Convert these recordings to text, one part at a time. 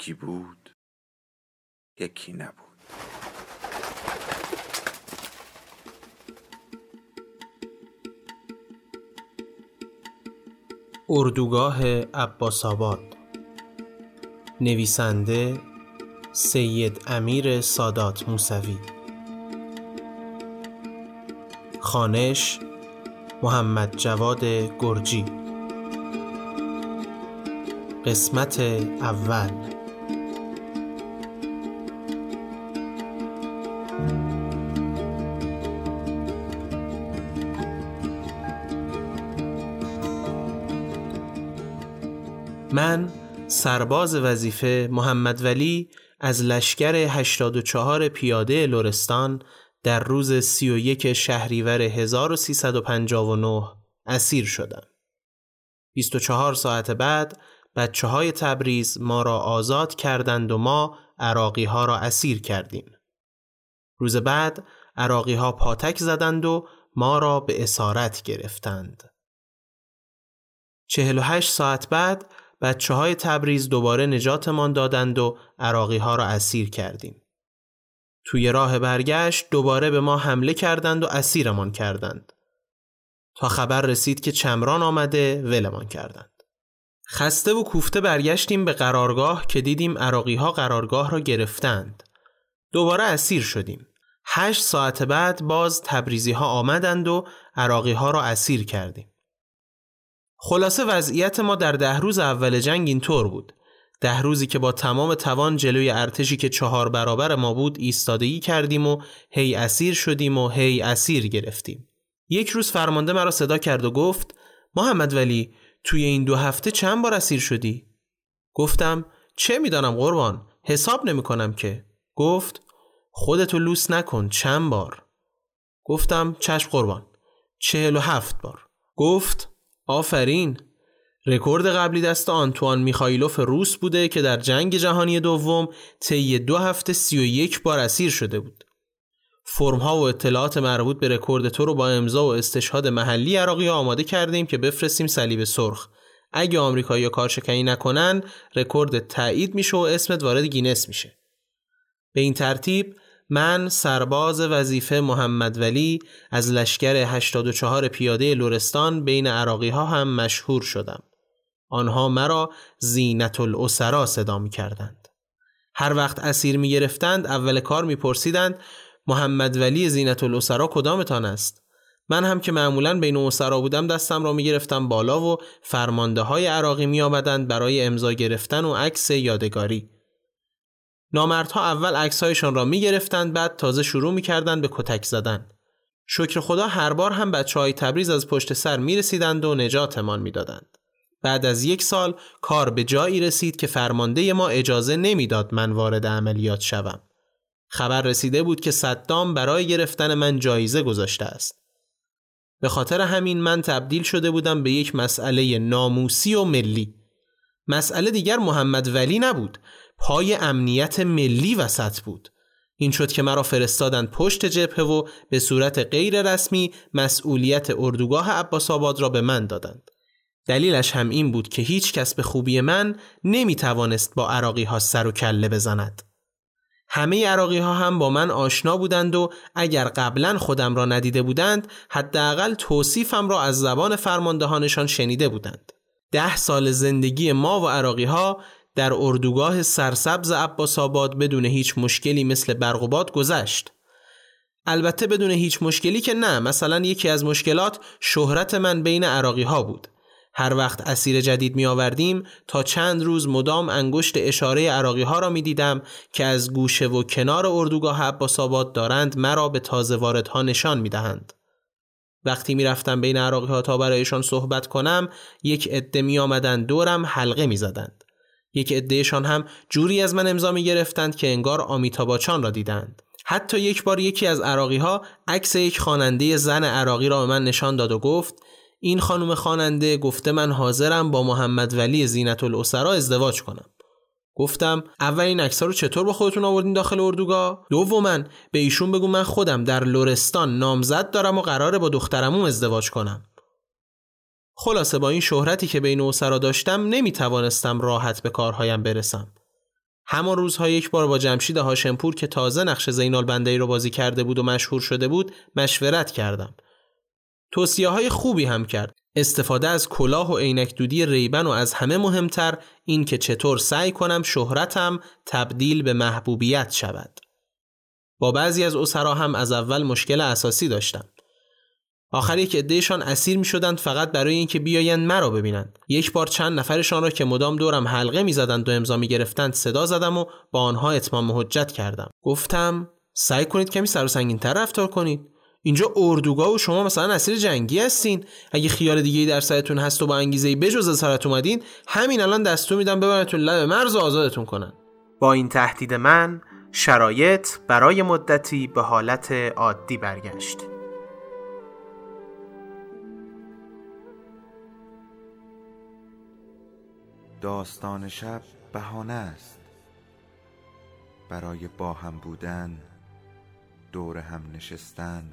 یکی بود یکی نبود. اردوگاه عباس آباد نویسنده سید امیر سادات موسوی. خانش محمد جواد گرجی. قسمت اول. من سرباز وظیفه محمد ولی از لشکر 84 پیاده لرستان در روز 31 شهریور 1359 اسیر شدم. 24 ساعت بعد بچه های تبریز ما را آزاد کردند و ما عراقی ها را اسیر کردیم. روز بعد عراقی ها پاتک زدند و ما را به اسارت گرفتند. 48 ساعت بعد بچه های تبریز دوباره نجاتمان دادند و عراقی ها را اسیر کردیم. توی راه برگشت دوباره به ما حمله کردند و اسیرمان کردند. تا خبر رسید که چمران آمده ولمان کردند. خسته و کوفته برگشتیم به قرارگاه که دیدیم عراقی ها قرارگاه را گرفتند. دوباره اسیر شدیم. هشت ساعت بعد باز تبریزی ها آمدند و عراقی ها را اسیر کردیم. خلاصه وضعیت ما در ده روز اول جنگ اینطور بود. ده روزی که با تمام توان جلوی ارتشی که چهار برابر ما بود ایستادگی کردیم و هی اسیر شدیم و هی اسیر گرفتیم. یک روز فرمانده مرا صدا کرد و گفت محمد ولی توی این دو هفته چند بار اسیر شدی؟ گفتم چه می‌دانم قربان حساب نمی کنم که گفت خودتو لوس نکن چند بار گفتم چشم قربان چهل و هفت بار گفت آفرین رکورد قبلی دست آنتوان میخایلوف روس بوده که در جنگ جهانی دوم طی دو هفته سی و یک بار اسیر شده بود. فرم ها و اطلاعات مربوط به رکورد تو رو با امضا و استشهاد محلی عراقی آماده کردیم که بفرستیم صلیب سرخ. اگه آمریکایی کارشکنی نکنن رکورد تایید میشه و اسمت وارد گینس میشه. به این ترتیب من سرباز وظیفه محمد ولی از لشکر 84 پیاده لورستان بین عراقی ها هم مشهور شدم. آنها مرا زینت الاسرا صدا می کردند. هر وقت اسیر می گرفتند اول کار می پرسیدند محمد ولی زینت الاسرا کدامتان است؟ من هم که معمولا بین اسرا بودم دستم را می گرفتم بالا و فرمانده های عراقی می آمدند برای امضا گرفتن و عکس یادگاری. نامردها اول عکسهایشان را می گرفتند بعد تازه شروع می کردند به کتک زدن. شکر خدا هر بار هم بچه های تبریز از پشت سر می رسیدند و نجاتمان می دادند. بعد از یک سال کار به جایی رسید که فرمانده ما اجازه نمی‌داد من وارد عملیات شوم. خبر رسیده بود که صدام برای گرفتن من جایزه گذاشته است. به خاطر همین من تبدیل شده بودم به یک مسئله ناموسی و ملی. مسئله دیگر محمد ولی نبود. پای امنیت ملی وسط بود. این شد که مرا فرستادند پشت جبهه و به صورت غیر رسمی مسئولیت اردوگاه عباس آباد را به من دادند. دلیلش هم این بود که هیچ کس به خوبی من نمی توانست با عراقی ها سر و کله بزند. همه عراقی ها هم با من آشنا بودند و اگر قبلا خودم را ندیده بودند حداقل توصیفم را از زبان فرماندهانشان شنیده بودند. ده سال زندگی ما و عراقی ها در اردوگاه سرسبز عباس آباد بدون هیچ مشکلی مثل برقوبات گذشت. البته بدون هیچ مشکلی که نه مثلا یکی از مشکلات شهرت من بین عراقی ها بود. هر وقت اسیر جدید می آوردیم تا چند روز مدام انگشت اشاره عراقی ها را می دیدم که از گوشه و کنار اردوگاه عباس آباد دارند مرا به تازه واردها نشان می دهند. وقتی می‌رفتم بین عراقی ها تا برایشان صحبت کنم یک عده می آمدن دورم حلقه می زدند. یک عدهشان هم جوری از من امضا می گرفتند که انگار آمیتاباچان را دیدند. حتی یک بار یکی از عراقی ها عکس یک خواننده زن عراقی را به من نشان داد و گفت این خانم خواننده گفته من حاضرم با محمد ولی زینت الاسرا ازدواج کنم. گفتم اول این رو چطور با خودتون آوردین داخل اردوگاه؟ دوما به ایشون بگو من خودم در لورستان نامزد دارم و قراره با دخترمون ازدواج کنم. خلاصه با این شهرتی که بین اسرا داشتم نمی توانستم راحت به کارهایم برسم. همان روزها یک بار با جمشید هاشمپور که تازه نقش زینال بندهی رو بازی کرده بود و مشهور شده بود مشورت کردم. توصیه های خوبی هم کرد. استفاده از کلاه و عینک دودی ریبن و از همه مهمتر این که چطور سعی کنم شهرتم تبدیل به محبوبیت شود. با بعضی از اسرا هم از اول مشکل اساسی داشتم. آخر یک عدهشان اسیر می شدند فقط برای اینکه بیایند مرا ببینند. یک بار چند نفرشان را که مدام دورم حلقه می زدند و امضا می گرفتند صدا زدم و با آنها اتمام حجت کردم. گفتم سعی کنید کمی سر و سنگین رفتار کنید. اینجا اردوگاه و شما مثلا اسیر جنگی هستین. اگه خیال دیگه در سرتون هست و با انگیزه بجز اسارت اومدین همین الان دستو میدم ببرتون لب مرز و آزادتون کنن. با این تهدید من شرایط برای مدتی به حالت عادی برگشت. داستان شب بهانه است. برای با هم بودن دور هم نشستن.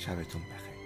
شبتون بخیر.